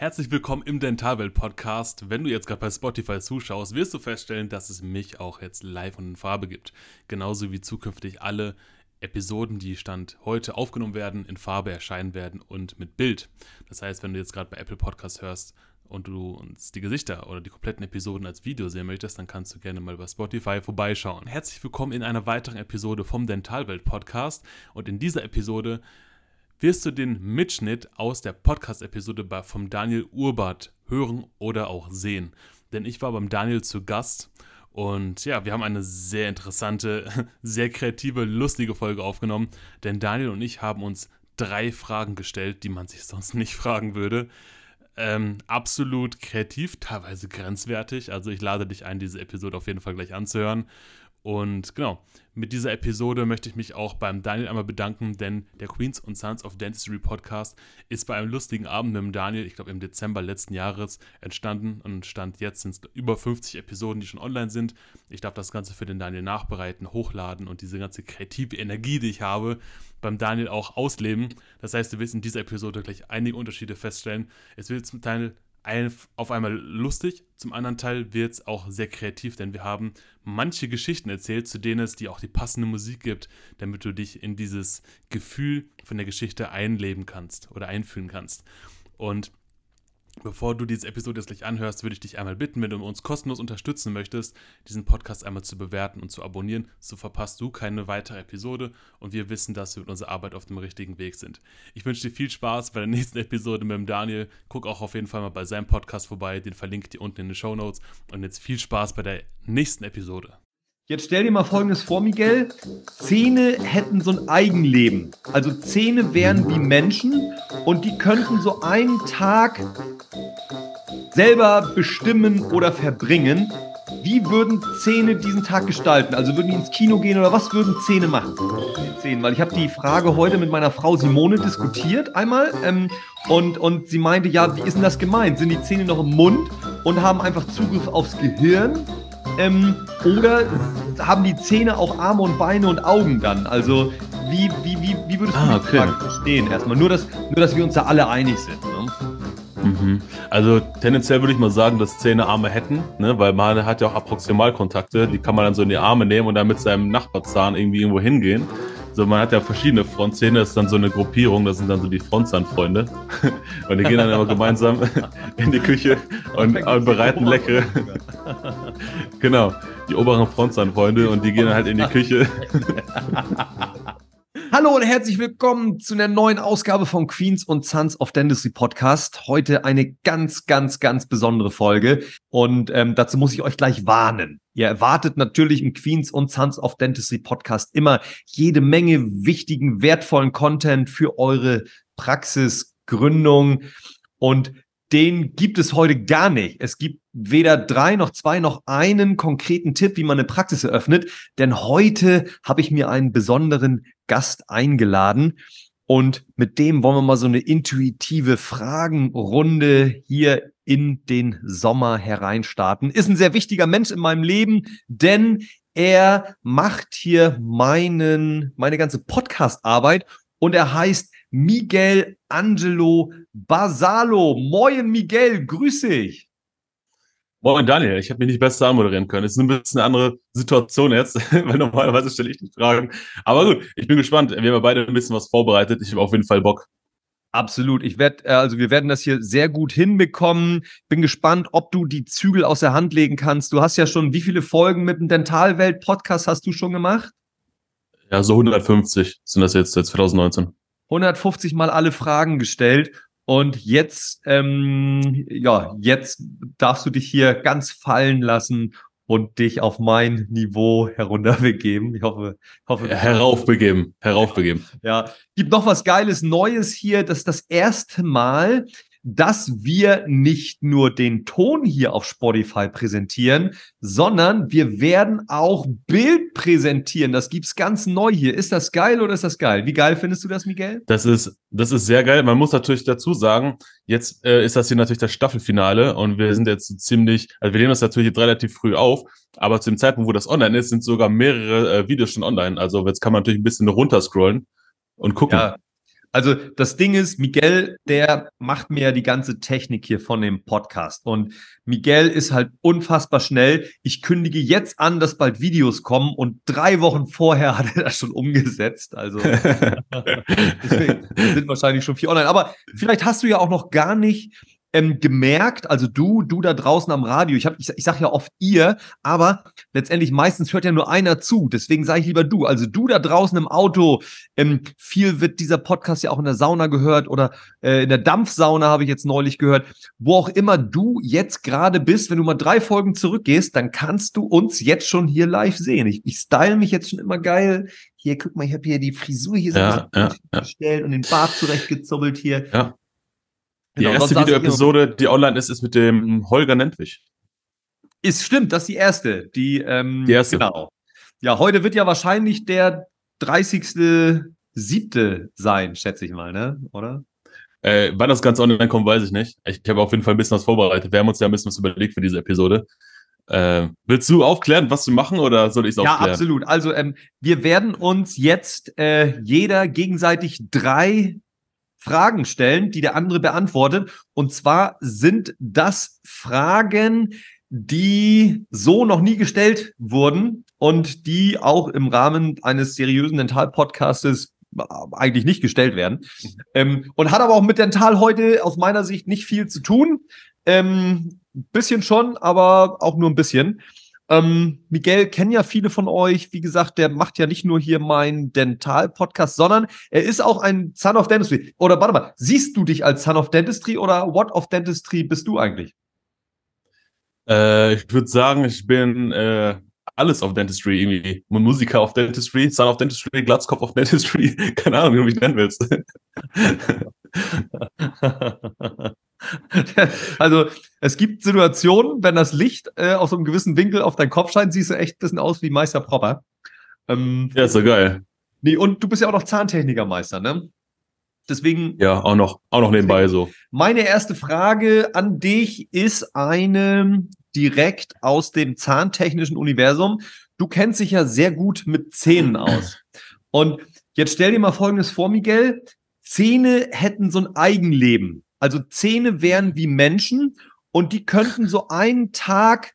Herzlich willkommen im Dentalwelt Podcast. Wenn du jetzt gerade bei Spotify zuschaust, wirst du feststellen, dass es mich auch jetzt live und in Farbe gibt. Genauso wie zukünftig alle Episoden, die Stand heute aufgenommen werden, in Farbe erscheinen werden und mit Bild. Das heißt, wenn du jetzt gerade bei Apple Podcast hörst und du uns die Gesichter oder die kompletten Episoden als Video sehen möchtest, dann kannst du gerne mal bei Spotify vorbeischauen. Herzlich willkommen in einer weiteren Episode vom Dentalwelt Podcast und in dieser Episode wirst du den Mitschnitt aus der Podcast-Episode vom Daniel Urbart hören oder auch sehen. Denn ich war beim Daniel zu Gast und ja, wir haben eine sehr interessante, sehr kreative, lustige Folge aufgenommen. Denn Daniel und ich haben uns drei Fragen gestellt, die man sich sonst nicht fragen würde. Ähm, absolut kreativ, teilweise grenzwertig. Also ich lade dich ein, diese Episode auf jeden Fall gleich anzuhören. Und genau, mit dieser Episode möchte ich mich auch beim Daniel einmal bedanken, denn der Queens und Sons of Dentistry Podcast ist bei einem lustigen Abend mit dem Daniel, ich glaube im Dezember letzten Jahres, entstanden und stand jetzt sind es über 50 Episoden, die schon online sind. Ich darf das Ganze für den Daniel nachbereiten, hochladen und diese ganze kreative Energie, die ich habe, beim Daniel auch ausleben. Das heißt, du wirst in dieser Episode gleich einige Unterschiede feststellen. Es wird zum Teil ein, auf einmal lustig, zum anderen Teil wird es auch sehr kreativ, denn wir haben manche Geschichten erzählt, zu denen es dir auch die passende Musik gibt, damit du dich in dieses Gefühl von der Geschichte einleben kannst oder einfühlen kannst. Und Bevor du diese Episode jetzt gleich anhörst, würde ich dich einmal bitten, wenn du uns kostenlos unterstützen möchtest, diesen Podcast einmal zu bewerten und zu abonnieren. So verpasst du keine weitere Episode und wir wissen, dass wir mit unserer Arbeit auf dem richtigen Weg sind. Ich wünsche dir viel Spaß bei der nächsten Episode mit dem Daniel. Guck auch auf jeden Fall mal bei seinem Podcast vorbei, den verlinke ich dir unten in den Show Notes. Und jetzt viel Spaß bei der nächsten Episode. Jetzt stell dir mal Folgendes vor, Miguel. Zähne hätten so ein Eigenleben. Also Zähne wären wie Menschen und die könnten so einen Tag selber bestimmen oder verbringen. Wie würden Zähne diesen Tag gestalten? Also würden die ins Kino gehen oder was würden Zähne machen? Zähne, weil ich habe die Frage heute mit meiner Frau Simone diskutiert einmal ähm, und, und sie meinte, ja, wie ist denn das gemeint? Sind die Zähne noch im Mund und haben einfach Zugriff aufs Gehirn? Ähm, oder haben die Zähne auch Arme und Beine und Augen dann? Also wie, wie, wie, wie würdest du ah, okay. die Frage verstehen erstmal? Nur dass, nur, dass wir uns da alle einig sind. Ne? Mhm. Also tendenziell würde ich mal sagen, dass Zähne Arme hätten, ne? weil man hat ja auch Approximalkontakte, die kann man dann so in die Arme nehmen und dann mit seinem Nachbarzahn irgendwie irgendwo hingehen. So, man hat ja verschiedene Frontzähne, das ist dann so eine Gruppierung, das sind dann so die Frontzahnfreunde. Und die gehen dann immer gemeinsam in die Küche und, und bereiten leckere. genau, die oberen Frontzahnfreunde und die gehen dann halt in die Küche. Hallo und herzlich willkommen zu einer neuen Ausgabe von Queens und Sons of Dentistry Podcast. Heute eine ganz, ganz, ganz besondere Folge und ähm, dazu muss ich euch gleich warnen. Ihr erwartet natürlich im Queens und Sons of Dentistry Podcast immer jede Menge wichtigen, wertvollen Content für eure Praxisgründung und den gibt es heute gar nicht. Es gibt weder drei noch zwei noch einen konkreten Tipp, wie man eine Praxis eröffnet. Denn heute habe ich mir einen besonderen Gast eingeladen. Und mit dem wollen wir mal so eine intuitive Fragenrunde hier in den Sommer hereinstarten. Ist ein sehr wichtiger Mensch in meinem Leben, denn er macht hier meinen, meine ganze Podcast-Arbeit und er heißt Miguel Angelo Basalo. Moin Miguel, grüß dich. Moin Daniel, ich habe mich nicht besser anmoderieren können. Es ist ein bisschen eine andere Situation jetzt, weil normalerweise stelle ich die Fragen. Aber gut, ich bin gespannt. Wir haben beide ein bisschen was vorbereitet. Ich habe auf jeden Fall Bock. Absolut. Ich werde, äh, also wir werden das hier sehr gut hinbekommen. Bin gespannt, ob du die Zügel aus der Hand legen kannst. Du hast ja schon, wie viele Folgen mit dem Dentalwelt-Podcast hast du schon gemacht? Ja, so 150 sind das jetzt seit 2019. 150 Mal alle Fragen gestellt. Und jetzt, ähm, ja, jetzt darfst du dich hier ganz fallen lassen und dich auf mein Niveau herunterbegeben. Ich hoffe, hoffe ja, heraufbegeben, heraufbegeben. Ja, gibt noch was Geiles Neues hier. Das ist das erste Mal, dass wir nicht nur den Ton hier auf Spotify präsentieren, sondern wir werden auch Bild präsentieren. Das gibt's ganz neu hier. Ist das geil oder ist das geil? Wie geil findest du das, Miguel? Das ist, das ist sehr geil. Man muss natürlich dazu sagen, jetzt äh, ist das hier natürlich das Staffelfinale und wir sind jetzt so ziemlich, also wir nehmen das natürlich jetzt relativ früh auf, aber zu dem Zeitpunkt, wo das online ist, sind sogar mehrere äh, Videos schon online. Also jetzt kann man natürlich ein bisschen runterscrollen und gucken. Ja. Also das Ding ist, Miguel, der macht mir ja die ganze Technik hier von dem Podcast. Und Miguel ist halt unfassbar schnell. Ich kündige jetzt an, dass bald Videos kommen und drei Wochen vorher hat er das schon umgesetzt. Also deswegen sind wahrscheinlich schon vier online. Aber vielleicht hast du ja auch noch gar nicht ähm, gemerkt, also du, du da draußen am Radio, ich, hab, ich, ich sage ja oft ihr, aber letztendlich meistens hört ja nur einer zu, deswegen sage ich lieber du. Also du da draußen im Auto, ähm, viel wird dieser Podcast ja auch in der Sauna gehört oder äh, in der Dampfsauna habe ich jetzt neulich gehört. Wo auch immer du jetzt gerade bist, wenn du mal drei Folgen zurückgehst, dann kannst du uns jetzt schon hier live sehen. Ich, ich style mich jetzt schon immer geil. Hier, guck mal, ich habe hier die Frisur hier ja, so ja, gestellt ja. und den Bart zurechtgezobbelt hier. Ja. Genau, die erste Videoepisode, die online ist, ist mit dem Holger Nentwich. Ist stimmt, das ist die erste. Die, ähm, die erste. Genau. Ja, heute wird ja wahrscheinlich der 30.7. sein, schätze ich mal, ne? Oder? Äh, wann das Ganze online kommt, weiß ich nicht. Ich, ich habe auf jeden Fall ein bisschen was vorbereitet. Wir haben uns ja ein bisschen was überlegt für diese Episode. Äh, willst du aufklären, was wir machen oder soll ich es aufklären? Ja, absolut. Also ähm, wir werden uns jetzt äh, jeder gegenseitig drei Fragen stellen, die der andere beantwortet. Und zwar sind das Fragen, die so noch nie gestellt wurden und die auch im Rahmen eines seriösen Dental-Podcastes eigentlich nicht gestellt werden. Ähm, und hat aber auch mit Dental heute aus meiner Sicht nicht viel zu tun. Ähm, bisschen schon, aber auch nur ein bisschen. Ähm, Miguel kennen ja viele von euch. Wie gesagt, der macht ja nicht nur hier meinen Dental-Podcast, sondern er ist auch ein Son of Dentistry. Oder warte mal, siehst du dich als Son of Dentistry oder What of Dentistry bist du eigentlich? Äh, ich würde sagen, ich bin äh, alles auf Dentistry irgendwie. Musiker auf Dentistry, Son of Dentistry, Glatzkopf auf Dentistry. Keine Ahnung, wie du mich nennen willst. also es gibt Situationen, wenn das Licht äh, aus so einem gewissen Winkel auf deinen Kopf scheint, siehst du echt ein bisschen aus wie Meister Propper. Ähm, ja, ist so geil. Nee, und du bist ja auch noch Zahntechnikermeister, ne? Deswegen. Ja, auch noch, auch noch nebenbei so. Meine erste Frage an dich ist eine direkt aus dem zahntechnischen Universum. Du kennst dich ja sehr gut mit Zähnen aus. Und jetzt stell dir mal Folgendes vor, Miguel. Zähne hätten so ein Eigenleben. Also Zähne wären wie Menschen und die könnten so einen Tag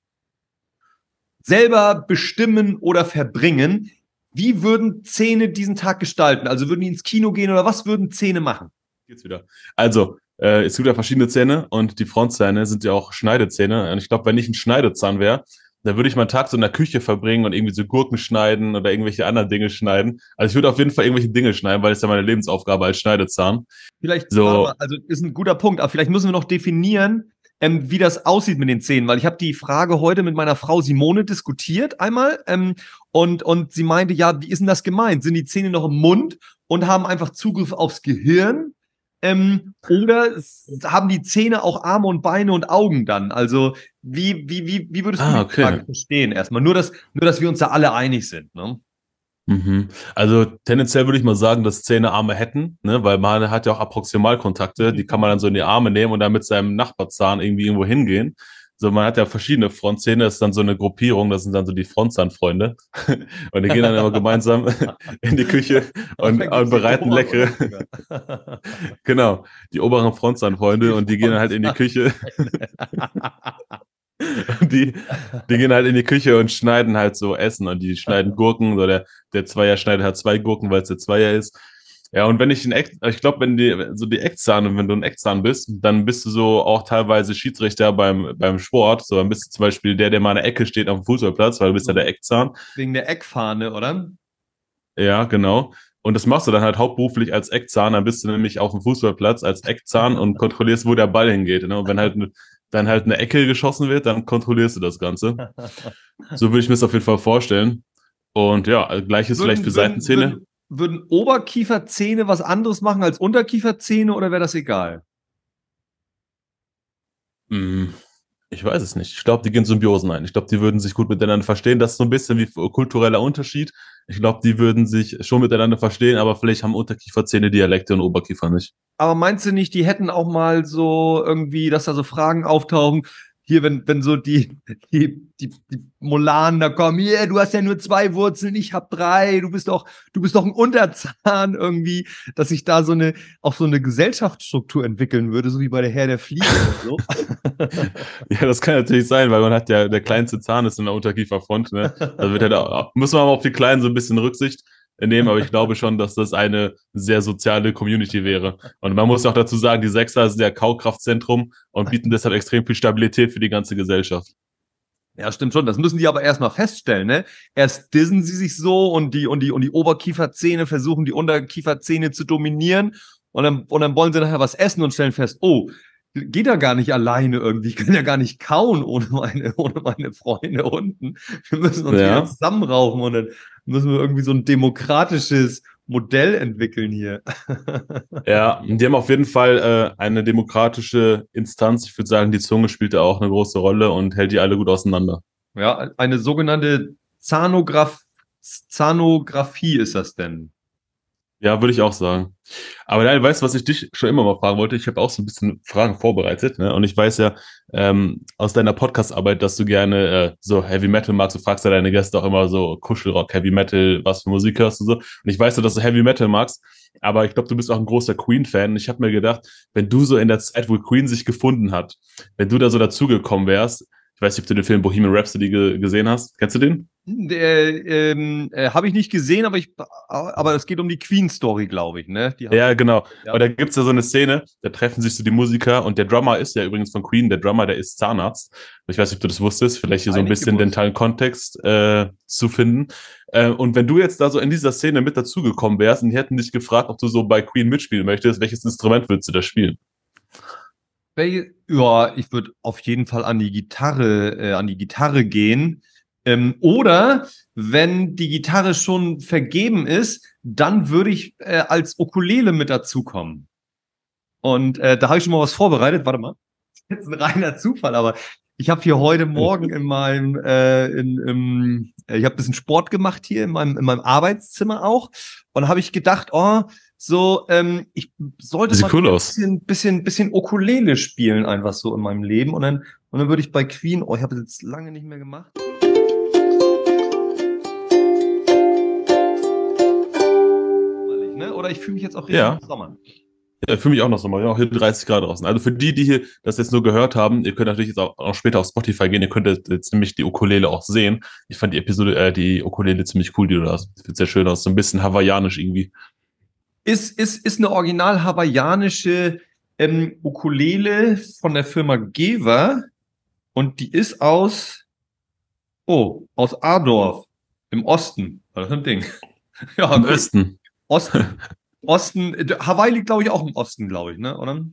selber bestimmen oder verbringen. Wie würden Zähne diesen Tag gestalten? Also würden die ins Kino gehen oder was würden Zähne machen? Jetzt wieder. Also, äh, es gibt ja verschiedene Zähne und die Frontzähne sind ja auch Schneidezähne. Und ich glaube, wenn ich ein Schneidezahn wäre, da würde ich meinen Tag so in der Küche verbringen und irgendwie so Gurken schneiden oder irgendwelche anderen Dinge schneiden. Also ich würde auf jeden Fall irgendwelche Dinge schneiden, weil es ja meine Lebensaufgabe als Schneidezahn. Vielleicht, so. also ist ein guter Punkt, aber vielleicht müssen wir noch definieren, ähm, wie das aussieht mit den Zähnen, weil ich habe die Frage heute mit meiner Frau Simone diskutiert einmal ähm, und, und sie meinte, ja, wie ist denn das gemeint? Sind die Zähne noch im Mund und haben einfach Zugriff aufs Gehirn? Ähm, oder haben die Zähne auch Arme und Beine und Augen dann? Also wie, wie, wie, wie würdest du ah, okay. die Frage verstehen erstmal? Nur dass, nur, dass wir uns da alle einig sind. Ne? Mhm. Also tendenziell würde ich mal sagen, dass Zähne Arme hätten, ne? weil man hat ja auch Approximalkontakte, die kann man dann so in die Arme nehmen und dann mit seinem Nachbarzahn irgendwie irgendwo hingehen. So, man hat ja verschiedene Frontzähne, das ist dann so eine Gruppierung, das sind dann so die Frontzahnfreunde. und die gehen dann immer gemeinsam in die Küche und, und bereiten leckere. genau, die oberen Frontzahnfreunde und die gehen dann halt in die Küche. Und die, die gehen halt in die Küche und schneiden halt so Essen und die schneiden Gurken. So der, der Zweier schneidet halt zwei Gurken, weil es der Zweier ist. Ja, und wenn ich ein Eck, ich glaube, wenn die, so die Eckzahn, wenn du ein Eckzahn bist, dann bist du so auch teilweise Schiedsrichter beim, beim Sport. So, dann bist du zum Beispiel der, der mal an der Ecke steht auf dem Fußballplatz, weil du bist ja der Eckzahn. Wegen der Eckfahne, oder? Ja, genau. Und das machst du dann halt hauptberuflich als Eckzahn. Dann bist du nämlich auf dem Fußballplatz als Eckzahn und kontrollierst, wo der Ball hingeht. Ne? Und wenn halt dann halt eine Ecke geschossen wird, dann kontrollierst du das Ganze. so würde ich mir das auf jeden Fall vorstellen. Und ja, gleiches würden, vielleicht für Seitenzähne. Würden, würden Oberkieferzähne was anderes machen als Unterkieferzähne oder wäre das egal? Mm, ich weiß es nicht. Ich glaube, die gehen Symbiosen ein. Ich glaube, die würden sich gut miteinander verstehen. Das ist so ein bisschen wie kultureller Unterschied. Ich glaube, die würden sich schon miteinander verstehen, aber vielleicht haben Unterkieferzähne Dialekte und Oberkiefer nicht. Aber meinst du nicht, die hätten auch mal so irgendwie, dass da so Fragen auftauchen? Hier, wenn, wenn so die, die, die, die Molanen da kommen, yeah, du hast ja nur zwei Wurzeln, ich hab drei, du bist doch, du bist doch ein Unterzahn irgendwie, dass sich da so eine, auch so eine Gesellschaftsstruktur entwickeln würde, so wie bei der Herr der Fliegen so. ja, das kann natürlich sein, weil man hat ja, der kleinste Zahn ist in der Unterkieferfront, ne? Also wird ja da, muss man aber auf die Kleinen so ein bisschen Rücksicht nehmen, aber ich glaube schon, dass das eine sehr soziale Community wäre. Und man muss auch dazu sagen, die Sechser sind ja Kaukraftzentrum und bieten deshalb extrem viel Stabilität für die ganze Gesellschaft. Ja, stimmt schon. Das müssen die aber erstmal feststellen, ne? Erst dissen sie sich so und die, und die, und die Oberkieferzähne versuchen, die Unterkieferzähne zu dominieren. Und dann, und dann wollen sie nachher was essen und stellen fest, oh, geht ja gar nicht alleine irgendwie. Ich kann ja gar nicht kauen ohne meine, ohne meine Freunde unten. Wir müssen uns ja. zusammenraufen und dann müssen wir irgendwie so ein demokratisches Modell entwickeln hier. ja, die haben auf jeden Fall äh, eine demokratische Instanz. Ich würde sagen, die Zunge spielt da auch eine große Rolle und hält die alle gut auseinander. Ja, eine sogenannte Zahnograph Zahnographie ist das denn? Ja, würde ich auch sagen. Aber Daniel, weißt du, was ich dich schon immer mal fragen wollte? Ich habe auch so ein bisschen Fragen vorbereitet. Ne? Und ich weiß ja ähm, aus deiner Podcast-Arbeit, dass du gerne äh, so Heavy Metal magst. Du fragst ja deine Gäste auch immer so Kuschelrock, Heavy Metal, was für Musik hörst du so. Und ich weiß ja, dass du Heavy Metal magst. Aber ich glaube, du bist auch ein großer Queen-Fan. Ich habe mir gedacht, wenn du so in der Zeit, wo Queen sich gefunden hat, wenn du da so dazugekommen wärst, ich weiß nicht, ob du den Film Bohemian Rhapsody ge gesehen hast. Kennst du den? Der, ähm, äh, Habe ich nicht gesehen, aber ich, aber es geht um die Queen-Story, glaube ich, ne? ja, genau. Ja. Und da gibt's ja so eine Szene, da treffen sich so die Musiker und der Drummer ist ja übrigens von Queen, der Drummer, der ist Zahnarzt. Ich weiß nicht, ob du das wusstest, vielleicht hier so ein bisschen dentalen Kontext äh, zu finden. Äh, und wenn du jetzt da so in dieser Szene mit dazugekommen wärst und die hätten dich gefragt, ob du so bei Queen mitspielen möchtest, welches Instrument würdest du da spielen? Ja, ich würde auf jeden Fall an die Gitarre, äh, an die Gitarre gehen. Ähm, oder wenn die Gitarre schon vergeben ist, dann würde ich äh, als Ukulele mit dazukommen. Und äh, da habe ich schon mal was vorbereitet. Warte mal. Das ist ein reiner Zufall, aber ich habe hier heute Morgen in meinem, äh, in, im, äh, ich habe bisschen Sport gemacht hier in meinem, in meinem Arbeitszimmer auch. Und habe ich gedacht, oh, so, ähm, ich sollte Sieht mal cool ein bisschen, bisschen, bisschen Ukulele spielen, einfach so in meinem Leben. Und dann, und dann würde ich bei Queen, oh, ich habe das jetzt lange nicht mehr gemacht. Ne? Oder ich fühle mich jetzt auch richtig ja. im Sommer. Ja, für mich auch noch Sommer, ja, auch hier 30 Grad draußen. Also für die, die hier das jetzt nur gehört haben, ihr könnt natürlich jetzt auch, auch später auf Spotify gehen, ihr könnt jetzt nämlich die Ukulele auch sehen. Ich fand die Episode, äh, die Ukulele ziemlich cool, die du hast. Sieht sehr schön aus, so ein bisschen hawaiianisch irgendwie ist, ist, ist eine original hawaiianische ähm, Ukulele von der Firma Gever und die ist aus, oh, aus Adorf im Osten. Das ist ein Ding. ja, Im Osten. Osten. Osten. Hawaii liegt, glaube ich, auch im Osten, glaube ich, ne? Oder?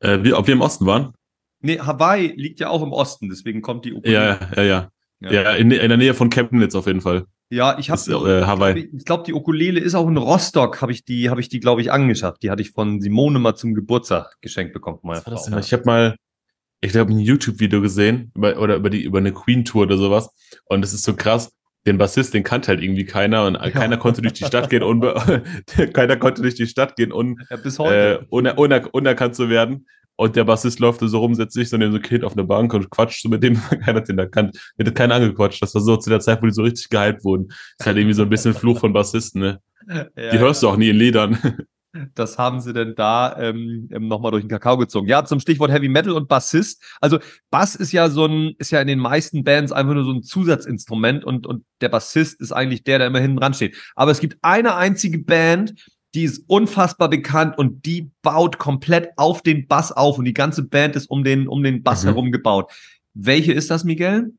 Äh, wie, ob wir im Osten waren? Nee, Hawaii liegt ja auch im Osten, deswegen kommt die Ukulele. Ja, ja, ja. Ja, ja in, in der Nähe von Chemnitz auf jeden Fall. Ja, ich habe äh, Hawaii. Ich glaube, die Ukulele ist auch in Rostock, habe ich die habe ich die glaube ich angeschafft. Die hatte ich von Simone mal zum Geburtstag geschenkt bekommen von Frau. Ja. Ich habe mal ich glaube ein YouTube Video gesehen über, oder über die über eine Queen Tour oder sowas und es ist so krass. Den Bassist, den kannte halt irgendwie keiner und ja. keiner konnte durch die Stadt gehen, unbe keiner konnte durch die Stadt gehen, un ja, bis heute. Äh, uner uner unerkannt zu werden. Und der Bassist läuft so rum, setzt sich so neben so ein Kind auf eine Bank und quatscht so mit dem, keiner hat den erkannt, hat keiner angequatscht. Das war so zu der Zeit, wo die so richtig gehypt wurden. ist halt irgendwie so ein bisschen Fluch von Bassisten, ne? Ja, die hörst du auch nie in Liedern. Das haben sie denn da ähm, nochmal durch den Kakao gezogen. Ja, zum Stichwort Heavy Metal und Bassist. Also Bass ist ja so ein, ist ja in den meisten Bands einfach nur so ein Zusatzinstrument und, und der Bassist ist eigentlich der, der immer hinten dran steht. Aber es gibt eine einzige Band, die ist unfassbar bekannt und die baut komplett auf den Bass auf und die ganze Band ist um den, um den Bass mhm. herum gebaut. Welche ist das, Miguel?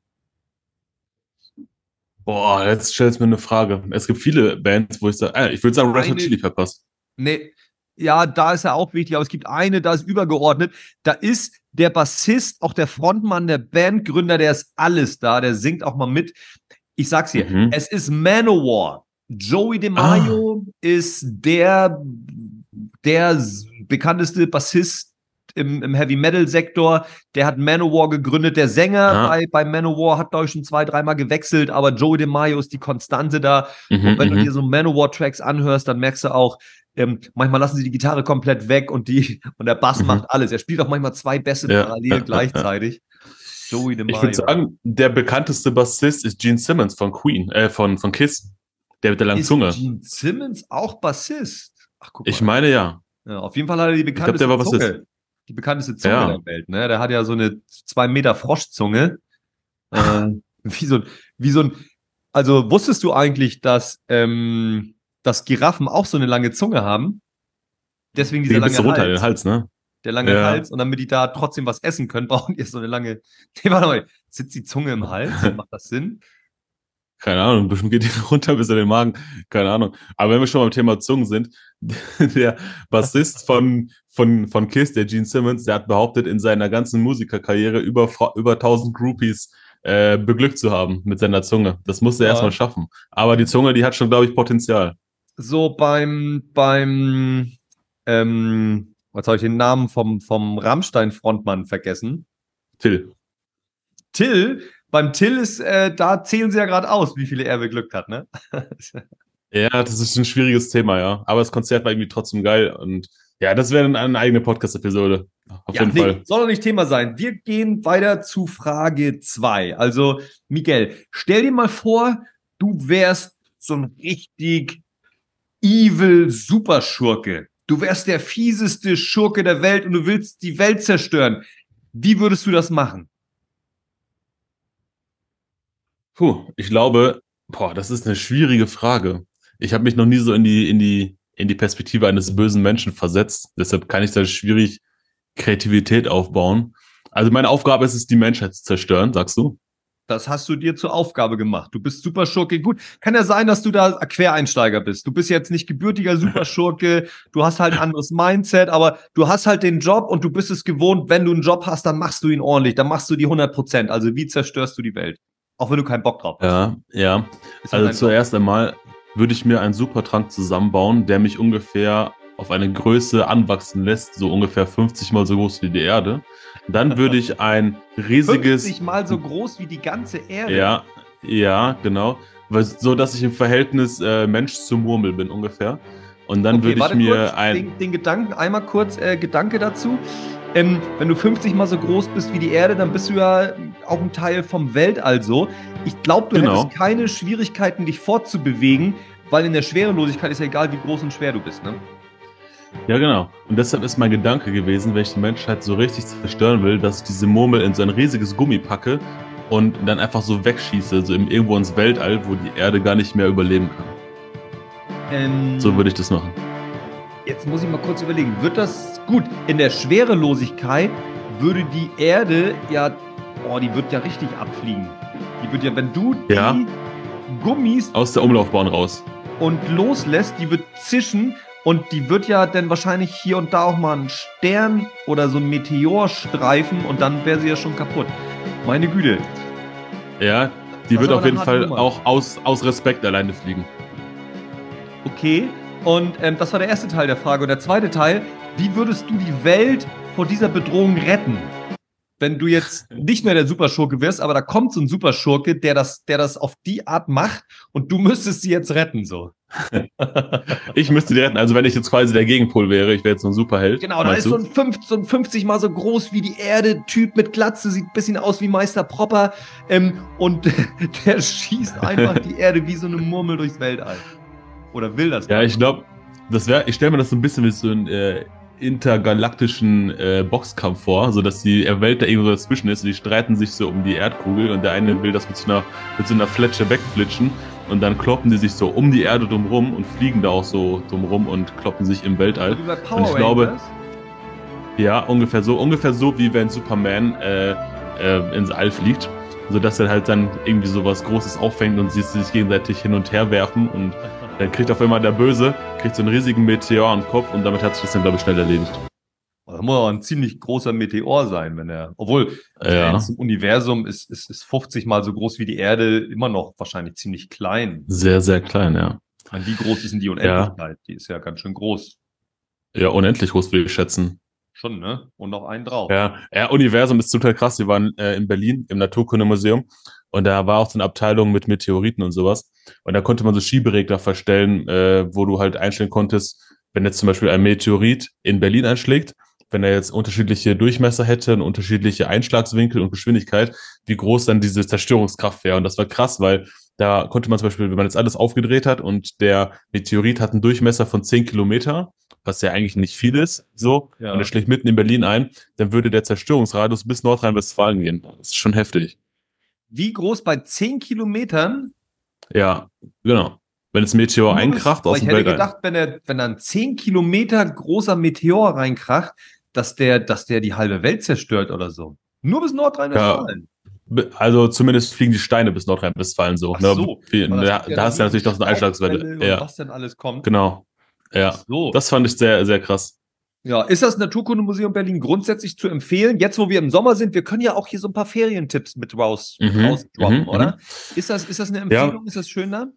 Boah, jetzt stellst du mir eine Frage. Es gibt viele Bands, wo ich sage, äh, ich würde sagen Red Hot Chili Peppers. Nee, ja, da ist er auch wichtig, aber es gibt eine, da ist übergeordnet. Da ist der Bassist, auch der Frontmann, der Bandgründer, der ist alles da, der singt auch mal mit. Ich sag's hier, mhm. es ist Manowar. Joey DeMaio ah. ist der, der bekannteste Bassist im, im Heavy Metal Sektor. Der hat Manowar gegründet. Der Sänger ah. bei, bei Manowar hat, glaube ich, schon zwei, dreimal gewechselt, aber Joey DeMaio ist die Konstante da. Mhm, und wenn du mhm. dir so Manowar Tracks anhörst, dann merkst du auch, ähm, manchmal lassen sie die Gitarre komplett weg und die und der Bass Mhm. macht alles. Er spielt auch manchmal zwei Bässe Ja, parallel gleichzeitig. Joey Ich DeMaio. würde sagen, der bekannteste Bassist ist Gene Simmons von Queen, äh, von, von Kiss. Der mit der langen ist Zunge. Gene Simmons auch Bassist? Ach, guck Ich mal. meine ja. Ja, auf jeden Fall hat er die bekannteste Bassist. Zunge. Die bekannteste Zunge Ja. der Welt. Ne? Der hat ja so eine zwei Meter Froschzunge. äh, wie so ein, wie so ein. Also wusstest du eigentlich, dass, ähm, dass Giraffen auch so eine lange Zunge haben? Deswegen Die dieser lange runter Hals. den Hals, ne? Der lange Ja. Hals. Und damit die da trotzdem was essen können, brauchen die so eine lange. Nee, warte mal. Sitzt die Zunge im Hals? Macht das Sinn? Keine Ahnung, bestimmt geht die runter bis in den Magen. Keine Ahnung. Aber wenn wir schon beim Thema Zungen sind, der Bassist von, von, von Kiss, der Gene Simmons, der hat behauptet, in seiner ganzen Musikerkarriere über, über 1000 Groupies äh, beglückt zu haben mit seiner Zunge. Das musste er Ja. erstmal schaffen. Aber die Zunge, die hat schon, glaube ich, Potenzial. so beim, beim, ähm, was habe ich den Namen vom, vom Rammstein-Frontmann vergessen? Till. Till, beim Till ist, äh, da zählen sie ja gerade aus, wie viele er beglückt hat, ne? Ja, das ist ein schwieriges Thema, ja. Aber das Konzert war irgendwie trotzdem geil. Und ja, das wäre dann eine eigene Podcast-Episode. Auf ja, jeden nee, Fall. soll doch nicht Thema sein. Wir gehen weiter zu Frage zwei. Also, Miguel, stell dir mal vor, du wärst so ein richtig evil Superschurke. Du wärst der fieseste Schurke der Welt und du willst die Welt zerstören. Wie würdest du das machen? Puh, ich glaube, boah, das ist eine schwierige Frage. Ich habe mich noch nie so in die, in die, in die Perspektive eines bösen Menschen versetzt. Deshalb kann ich da schwierig Kreativität aufbauen. Also meine Aufgabe ist es, die Menschheit zu zerstören, sagst du? Das hast du dir zur Aufgabe gemacht. Du bist Superschurke. Gut, kann ja sein, dass du da Quereinsteiger bist. Du bist jetzt nicht gebürtiger Superschurke. Du hast halt ein anderes Mindset, aber du hast halt den Job und du bist es gewohnt, wenn du einen Job hast, dann machst du ihn ordentlich. Dann machst du die 100 Prozent. Also wie zerstörst du die Welt? Auch wenn du keinen Bock drauf hast. Ja, ja. Ist Also zuerst einmal würde ich mir einen Supertrank zusammenbauen, der mich ungefähr auf eine Größe anwachsen lässt, so ungefähr 50 mal so groß wie die Erde. Dann würde ich ein riesiges 50 mal so groß wie die ganze Erde. Ja, ja, genau. So dass ich im Verhältnis äh, Mensch zu Murmel bin ungefähr. Und dann Okay, würde ich mir kurz, ein. den, den Gedanken, einmal kurz äh, Gedanke dazu. Ähm, wenn du 50 mal so groß bist wie die Erde, dann bist du ja auch ein Teil vom Weltall so. Ich glaube, du Genau. hättest keine Schwierigkeiten, dich fortzubewegen, weil in der Schwerelosigkeit ist ja egal, wie groß und schwer du bist. Ne? Ja, genau. Und deshalb ist mein Gedanke gewesen, wenn ich die Menschheit so richtig zerstören will, dass ich diese Murmel in so ein riesiges Gummi packe und dann einfach so wegschieße, so irgendwo ins Weltall, wo die Erde gar nicht mehr überleben kann. Ähm, So würde ich das machen. Jetzt muss ich mal kurz überlegen. Wird das gut? In der Schwerelosigkeit würde die Erde ja, oh, die wird ja richtig abfliegen. Die wird ja, wenn du Ja. die Gummis Aus der Umlaufbahn raus. und loslässt, die wird zischen und die wird ja dann wahrscheinlich hier und da auch mal einen Stern oder so ein Meteor streifen und dann wäre sie ja schon kaputt. Meine Güte. Ja, die Das wird auf jeden Fall Nummer. auch aus, aus Respekt alleine fliegen. Okay. Und ähm, das war der erste Teil der Frage. Und der zweite Teil, wie würdest du die Welt vor dieser Bedrohung retten? Wenn du jetzt nicht mehr der Superschurke wirst, aber da kommt so ein Superschurke, der das, der das auf die Art macht und du müsstest sie jetzt retten, so. Ich müsste die retten. Also wenn ich jetzt quasi der Gegenpol wäre, ich wäre jetzt so ein Superheld. Genau, da ist so ein, 50, so ein 50 mal so groß wie die Erde, Typ mit Glatze, sieht ein bisschen aus wie Meister Propper ähm, und der schießt einfach die Erde wie so eine Murmel durchs Weltall. Oder will das? Ja, ich glaube, das wäre, ich stelle mir das so ein bisschen wie so einen äh, intergalaktischen äh, Boxkampf vor, so dass die Welt da irgendwo dazwischen ist und die streiten sich so um die Erdkugel und der eine will das mit so einer, mit so einer Fletsche wegflitschen und dann kloppen die sich so um die Erde drumrum und fliegen da auch so drumrum und kloppen sich im Weltall. Wie bei Power Und ich glaube- Rangers? Ja, ungefähr so, ungefähr so wie wenn Superman äh, äh, ins All fliegt, so dass er halt dann irgendwie so was Großes auffängt und sie sich gegenseitig hin und her werfen und dann kriegt auf einmal der Böse, kriegt so einen riesigen Meteor am Kopf und damit hat sich das dann, glaube ich, schnell erledigt. Das muss auch ein ziemlich großer Meteor sein, wenn er. Obwohl, Ja. das Universum ist, ist, ist 50 mal so groß wie die Erde, immer noch wahrscheinlich ziemlich klein. Sehr, sehr klein, ja. Meine, wie groß ist denn die Unendlichkeit? Die ist ja ganz schön groß. Ja, unendlich groß würde ich schätzen. Schon, ne? Und noch einen drauf. Ja, ja Universum ist total krass. Wir waren äh, in Berlin im Naturkundemuseum und da war auch so eine Abteilung mit Meteoriten und sowas. Und da konnte man so Schieberegler verstellen, äh, wo du halt einstellen konntest, wenn jetzt zum Beispiel ein Meteorit in Berlin einschlägt, wenn er jetzt unterschiedliche Durchmesser hätte und unterschiedliche Einschlagswinkel und Geschwindigkeit, wie groß dann diese Zerstörungskraft wäre. Und das war krass, weil da konnte man zum Beispiel, wenn man jetzt alles aufgedreht hat und der Meteorit hat einen Durchmesser von 10 Kilometer, was ja eigentlich nicht viel ist, so, ja. und er schlägt mitten in Berlin ein, dann würde der Zerstörungsradius bis Nordrhein-Westfalen gehen. Das ist schon heftig. Wie groß bei 10 Kilometern? Ja, genau. Wenn das Meteor einkracht aus dem Ich hätte gedacht, wenn er, wenn dann 10 Kilometer großer Meteor reinkracht, dass der, dass der die halbe Welt zerstört oder so. Nur bis Nordrhein-Westfalen. Ja, also zumindest fliegen die Steine bis Nordrhein-Westfalen so. Ach ne? so. Ne? Da, da hast du ja natürlich noch so eine Einschlagswelle. Ja. Was denn alles kommt. Genau. Ja. So. Das fand ich sehr, sehr krass. Ja, ist das Naturkundemuseum Berlin grundsätzlich zu empfehlen? Jetzt, wo wir im Sommer sind, wir können ja auch hier so ein paar Ferientipps mit raus, mhm, rausdroppen, mhm, oder? Mhm. Ist das, ist das eine Empfehlung? Ja. Ist das schön da?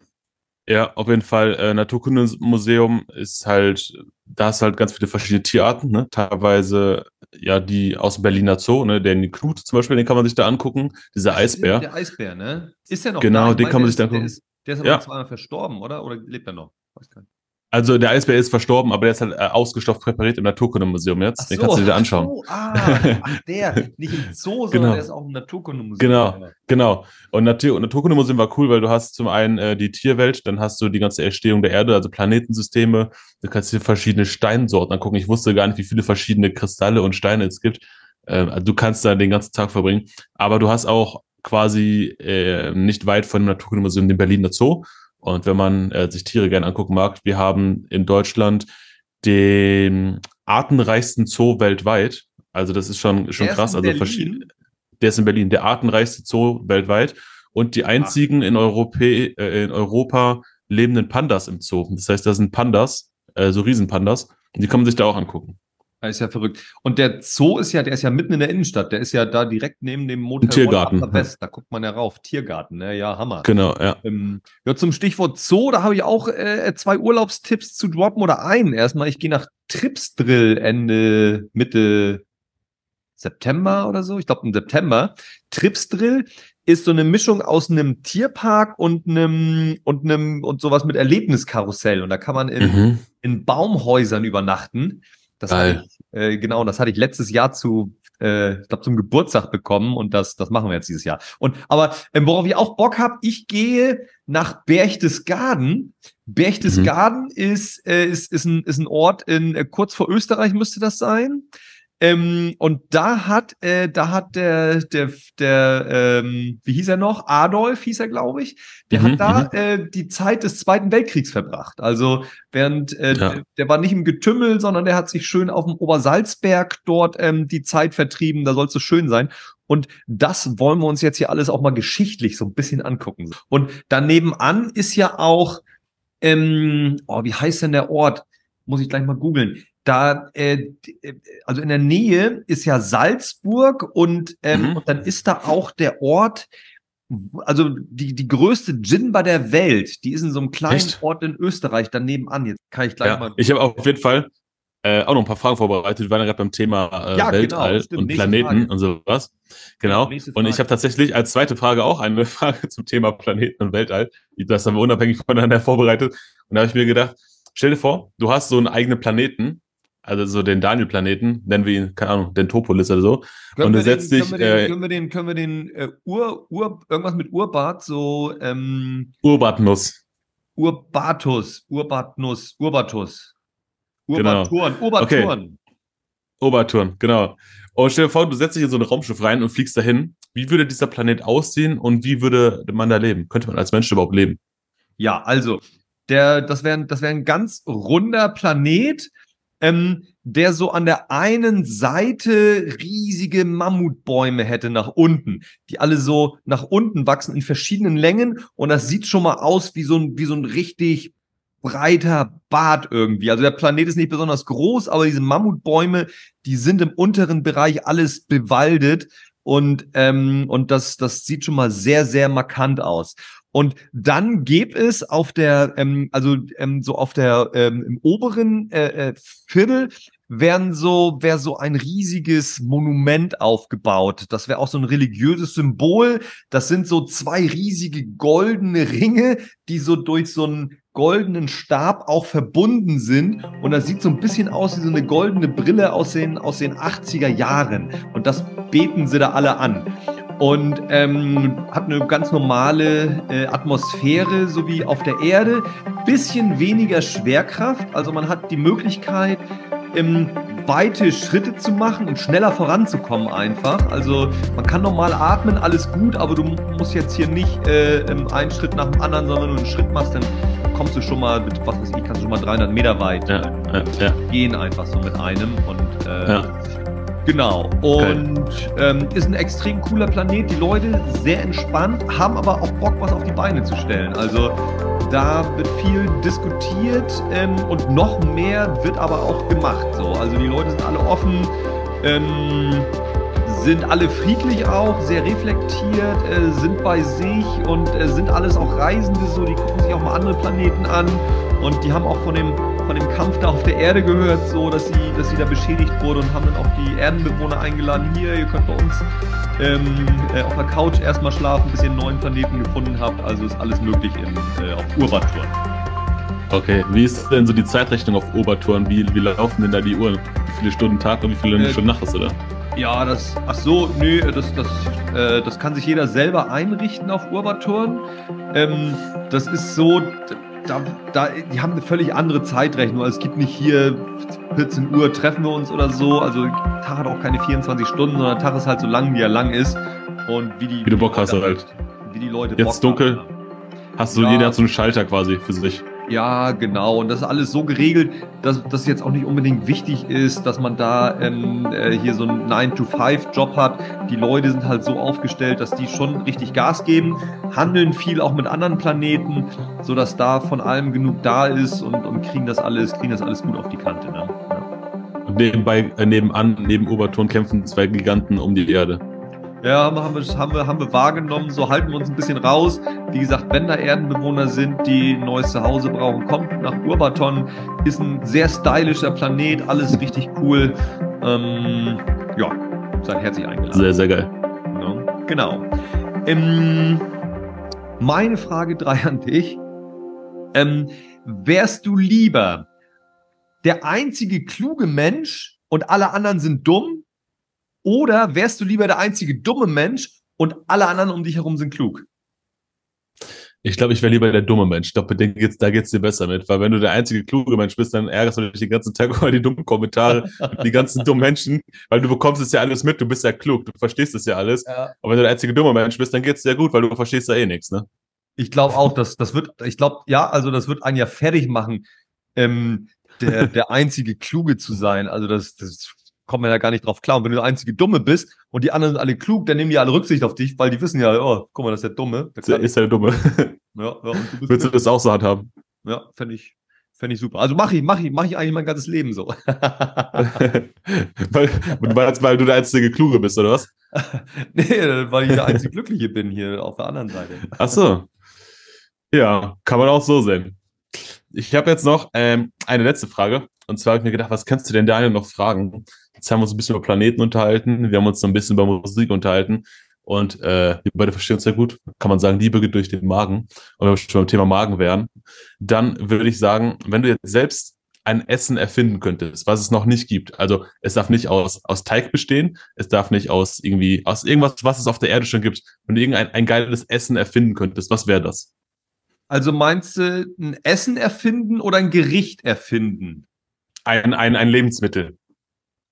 Ja, auf jeden Fall. Äh, Naturkundemuseum ist halt, da hast halt ganz viele verschiedene Tierarten, ne? Teilweise ja die aus Berliner Zoo, ne? Der Knut zum Beispiel, den kann man sich da angucken. Dieser Eisbär. Der Eisbär, ne? Ist der noch Genau, den kann man sich da angucken. Der ist, der ist aber ja. zweimal verstorben, oder? Oder lebt er noch? Weiß gar nicht. Also der Eisbär ist verstorben, aber der ist halt äh, ausgestopft präpariert im Naturkundemuseum jetzt. Ach Den kannst du dir anschauen. So, ah, ach, der, nicht im Zoo, sondern genau. der ist auch im Naturkundemuseum. Genau, genau. Und Natur Naturkundemuseum war cool, weil du hast zum einen äh, die Tierwelt, dann hast du die ganze Entstehung der Erde, also Planetensysteme. Du kannst dir verschiedene Steinsorten angucken. Ich wusste gar nicht, wie viele verschiedene Kristalle und Steine es gibt. Äh, du kannst da den ganzen Tag verbringen. Aber du hast auch quasi äh, nicht weit von dem Naturkundemuseum den Berliner Zoo. Und wenn man äh, sich Tiere gerne angucken mag, wir haben in Deutschland den artenreichsten Zoo weltweit. Also das ist schon, schon der krass. also verschieden. Der ist in Berlin, der artenreichste Zoo weltweit und die einzigen in, Europä äh, in Europa lebenden Pandas im Zoo. Das heißt, da sind Pandas, äh, so Riesenpandas, und die kann man sich da auch angucken. Das ist ja verrückt. Und der Zoo ist ja, der ist ja mitten in der Innenstadt. Der ist ja da direkt neben dem Motel Tiergarten. West. Da guckt man ja rauf. Tiergarten, ne? Ja, Hammer. Genau, ja. Ähm, ja, zum Stichwort Zoo, da habe ich auch äh, zwei Urlaubstipps zu droppen oder einen. Erstmal, ich gehe nach Tripsdrill Ende, Mitte September oder so. Ich glaube im September. Tripsdrill ist so eine Mischung aus einem Tierpark und einem und einem und sowas mit Erlebniskarussell. Und da kann man in, mhm. in Baumhäusern übernachten. Das Geil. hatte ich, äh, genau, das hatte ich letztes Jahr zu, äh, ich glaube, zum Geburtstag bekommen und das, das machen wir jetzt dieses Jahr. Und aber ähm, worauf ich auch Bock habe, ich gehe nach Berchtesgaden. Berchtesgaden mhm. ist, äh, ist, ist, ein, ist ein Ort in äh, kurz vor Österreich müsste das sein. Ähm, und da hat, äh, da hat der, der, der, ähm, wie hieß er noch? Adolf hieß er, glaube ich. Der mhm, hat da mhm. äh, die Zeit des Zweiten Weltkriegs verbracht. Also während äh, ja. der war nicht im Getümmel, sondern der hat sich schön auf dem Obersalzberg dort ähm, die Zeit vertrieben. Da soll es so schön sein. Und das wollen wir uns jetzt hier alles auch mal geschichtlich so ein bisschen angucken. Und daneben an ist ja auch, ähm, oh, wie heißt denn der Ort? Muss ich gleich mal googeln da, äh, äh, also in der Nähe ist ja Salzburg und, ähm, mhm. und dann ist da auch der Ort, also die, die größte Gin-Bar der Welt, die ist in so einem kleinen Echt? Ort in Österreich daneben an. Jetzt kann ich gleich ja, mal. Ich habe auf jeden Fall äh, auch noch ein paar Fragen vorbereitet. Wir waren ja gerade beim Thema äh, ja, genau, Weltall genau, und Planeten Frage. und sowas. Genau. Und ich habe tatsächlich als zweite Frage auch eine Frage zum Thema Planeten und Weltall. Das haben wir unabhängig voneinander vorbereitet. Und da habe ich mir gedacht, stell dir vor, du hast so einen eigenen Planeten also so den Daniel-Planeten, nennen wir ihn, keine Ahnung, den Topolis oder so. Können und du setzt dich. Können wir den, äh, können wir den, können wir den äh, Ur, Ur, irgendwas mit Urbart, so ähm, Urbatnuss. Urbatus, Urbatnuss, Urbatus. Urbaturen, genau. Urbaturen. Okay. Urbaturen, genau. Und stell dir vor, du setzt dich in so ein Raumschiff rein und fliegst dahin. Wie würde dieser Planet aussehen und wie würde man da leben? Könnte man als Mensch überhaupt leben? Ja, also, der, das wäre das wär ein ganz runder Planet ähm, der so an der einen Seite riesige Mammutbäume hätte nach unten, die alle so nach unten wachsen in verschiedenen Längen und das sieht schon mal aus wie so ein, wie so ein richtig breiter Bart irgendwie. Also der Planet ist nicht besonders groß, aber diese Mammutbäume, die sind im unteren Bereich alles bewaldet und ähm, und das das sieht schon mal sehr sehr markant aus. Und dann gäbe es auf der, ähm, also ähm, so auf der ähm, im oberen äh, äh, Viertel wären so wäre so ein riesiges Monument aufgebaut. Das wäre auch so ein religiöses Symbol. Das sind so zwei riesige goldene Ringe, die so durch so ein goldenen Stab auch verbunden sind. Und das sieht so ein bisschen aus wie so eine goldene Brille aus den, aus den 80er Jahren. Und das beten sie da alle an. Und ähm, hat eine ganz normale äh, Atmosphäre, so wie auf der Erde. Bisschen weniger Schwerkraft. Also man hat die Möglichkeit, ähm, weite Schritte zu machen und schneller voranzukommen einfach. Also man kann normal atmen, alles gut, aber du musst jetzt hier nicht äh, einen Schritt nach dem anderen, sondern nur einen Schritt machst, dann kommst du schon mal mit, was weiß ich, kannst du schon mal 300 Meter weit ja, ja, ja. gehen einfach so mit einem und äh, Genau. Und ähm, ist ein extrem cooler Planet. Die Leute sehr entspannt, haben aber auch Bock, was auf die Beine zu stellen. Also da wird viel diskutiert ähm, und noch mehr wird aber auch gemacht. So. Also die Leute sind alle offen. Ähm, sind alle friedlich auch, sehr reflektiert, äh, sind bei sich und äh, sind alles auch Reisende so, die gucken sich auch mal andere Planeten an und die haben auch von dem, von dem Kampf da auf der Erde gehört, so dass sie, dass sie da beschädigt wurde und haben dann auch die Erdenbewohner eingeladen, hier, ihr könnt bei uns ähm, äh, auf der Couch erstmal schlafen, bis ihr einen neuen Planeten gefunden habt, also ist alles möglich in, äh, auf Urbaturn. Okay, wie ist denn so die Zeitrechnung auf Obertouren? Wie, wie laufen denn da die Uhren? Wie viele Stunden Tag und wie viele äh, Stunden Nacht ist, oder? Ja, das, ach so, nö, das, das, äh, das kann sich jeder selber einrichten auf Urbatoren. Ähm, das ist so, da, da, die haben eine völlig andere Zeitrechnung. Also es gibt nicht hier 14 Uhr treffen wir uns oder so. Also Tag hat auch keine 24 Stunden, sondern der Tag ist halt so lang, wie er lang ist. Und wie die, wie du Bock hast halt. Wie die Leute Jetzt Bock dunkel. Haben. Hast du, ja. jeder hat so einen Schalter quasi für sich. Ja, genau. Und das ist alles so geregelt, dass das jetzt auch nicht unbedingt wichtig ist, dass man da ähm, äh, hier so einen 9-to-5-Job hat. Die Leute sind halt so aufgestellt, dass die schon richtig Gas geben, handeln viel auch mit anderen Planeten, sodass da von allem genug da ist und, und kriegen das alles, kriegen das alles gut auf die Kante. Ne? Ja. Und nebenbei, äh, nebenan, neben Oberton kämpfen zwei Giganten um die Erde. Ja, haben wir, haben, wir, haben wir wahrgenommen, so halten wir uns ein bisschen raus. Wie gesagt, wenn da Erdenbewohner sind, die ein neues Zuhause brauchen, kommt nach Urbaton. Ist ein sehr stylischer Planet, alles richtig cool. Ähm, ja, seid herzlich eingeladen. Sehr, sehr geil. Ja, genau. Ähm, meine Frage 3 an dich. Ähm, wärst du lieber der einzige kluge Mensch und alle anderen sind dumm oder wärst du lieber der einzige dumme Mensch und alle anderen um dich herum sind klug? Ich glaube, ich wäre lieber der dumme Mensch. Ich glaube, geht's, da geht es dir besser mit. Weil wenn du der einzige kluge Mensch bist, dann ärgerst du dich den ganzen Tag über die dummen Kommentare, die ganzen dummen Menschen, weil du bekommst es ja alles mit, du bist ja klug, du verstehst es ja alles. Ja. Aber wenn du der einzige dumme Mensch bist, dann geht es dir gut, weil du verstehst ja eh nichts, ne? Ich glaube auch, dass das wird, ich glaube, ja, also das wird einen ja fertig machen, ähm, der, der einzige Kluge zu sein. Also das, das kommen wir ja gar nicht drauf klar. Und wenn du der einzige Dumme bist und die anderen sind alle klug, dann nehmen die alle Rücksicht auf dich, weil die wissen ja, oh, guck mal, das ist der Dumme. Der ist der Dumme. ja, ja, du Willst du das auch so handhaben? Ja, fände ich, fände ich super. Also mache ich, mache ich, mache ich eigentlich mein ganzes Leben so. weil, weil, weil du der einzige Kluge bist, oder was? nee, weil ich der einzige Glückliche bin hier auf der anderen Seite. Ach so. Ja, kann man auch so sehen. Ich habe jetzt noch ähm, eine letzte Frage. Und zwar habe ich mir gedacht, was kannst du denn Daniel noch fragen? Jetzt haben wir uns ein bisschen über Planeten unterhalten, wir haben uns so ein bisschen über Musik unterhalten und äh, wir beide verstehen uns sehr gut. Kann man sagen, Liebe geht durch den Magen. Und wenn wir schon beim Thema Magen wären, dann würde ich sagen, wenn du jetzt selbst ein Essen erfinden könntest, was es noch nicht gibt. Also es darf nicht aus, aus Teig bestehen, es darf nicht aus irgendwie, aus irgendwas, was es auf der Erde schon gibt. Wenn du irgendein ein geiles Essen erfinden könntest, was wäre das? Also meinst du ein Essen erfinden oder ein Gericht erfinden? Ein, ein, ein Lebensmittel.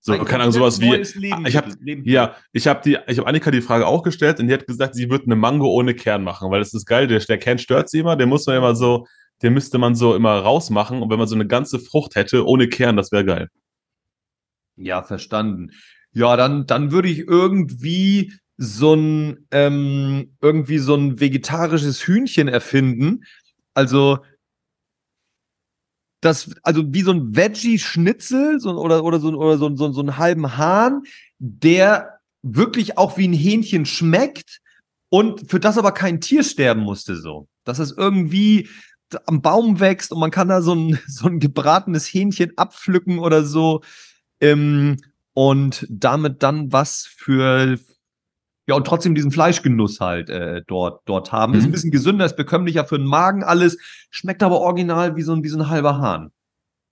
So, keine Ahnung, sowas wie. Ich habe ja, ich habe die, ich habe Annika die Frage auch gestellt und die hat gesagt, sie wird eine Mango ohne Kern machen, weil das ist geil. Der, der Kern stört sie immer, den muss man immer so, den müsste man so immer rausmachen. Und wenn man so eine ganze Frucht hätte ohne Kern, das wäre geil. Ja, verstanden. Ja, dann, dann würde ich irgendwie so ein, ähm, irgendwie so ein vegetarisches Hühnchen erfinden. Also das, also wie so ein Veggie-Schnitzel so, oder, oder, so, oder so, so, so einen halben Hahn, der wirklich auch wie ein Hähnchen schmeckt und für das aber kein Tier sterben musste so. Dass es irgendwie am Baum wächst und man kann da so ein, so ein gebratenes Hähnchen abpflücken oder so ähm, und damit dann was für, ja, und trotzdem diesen Fleischgenuss halt äh, dort, dort haben. Ist ein Mhm. bisschen gesünder, ist bekömmlicher für den Magen, alles. Schmeckt aber original wie so ein, wie so ein halber Hahn.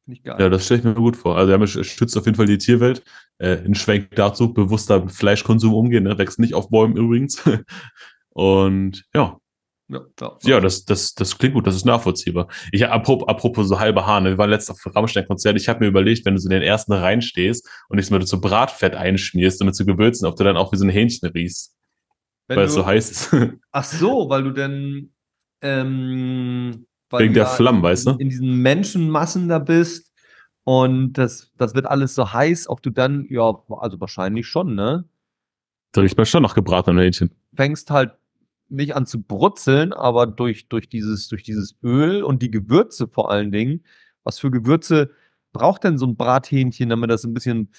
Finde ich geil. Ja, das stelle ich mir gut vor. Also, er schützt auf jeden Fall die Tierwelt. Äh, ein Schwenk dazu, bewusster Fleischkonsum umgehen, ne? wächst nicht auf Bäumen übrigens. Und ja, ja, ja. ja, das, das, das klingt gut, das ist nachvollziehbar. Ich, apropos, apropos so halbe Hahn, wir waren letztes auf dem Rammstein-Konzert, ich habe mir überlegt, wenn du so in den ersten Reihen stehst und dich mit so Bratfett einschmierst und mit so Gewürzen, ob du dann auch wie so ein Hähnchen riechst, Wenn weil du, es so heiß ist. Ach so, weil du denn ähm, Wegen der Flammen, weißt du? in diesen Menschenmassen da bist und das, das wird alles so heiß, ob du dann, ja, also wahrscheinlich schon, ne? Da riecht man schon nach gebratenem Hähnchen. Fängst halt nicht an zu brutzeln, aber durch, durch dieses, durch dieses Öl und die Gewürze vor allen Dingen. Was für Gewürze braucht denn so ein Brathähnchen, damit das ein bisschen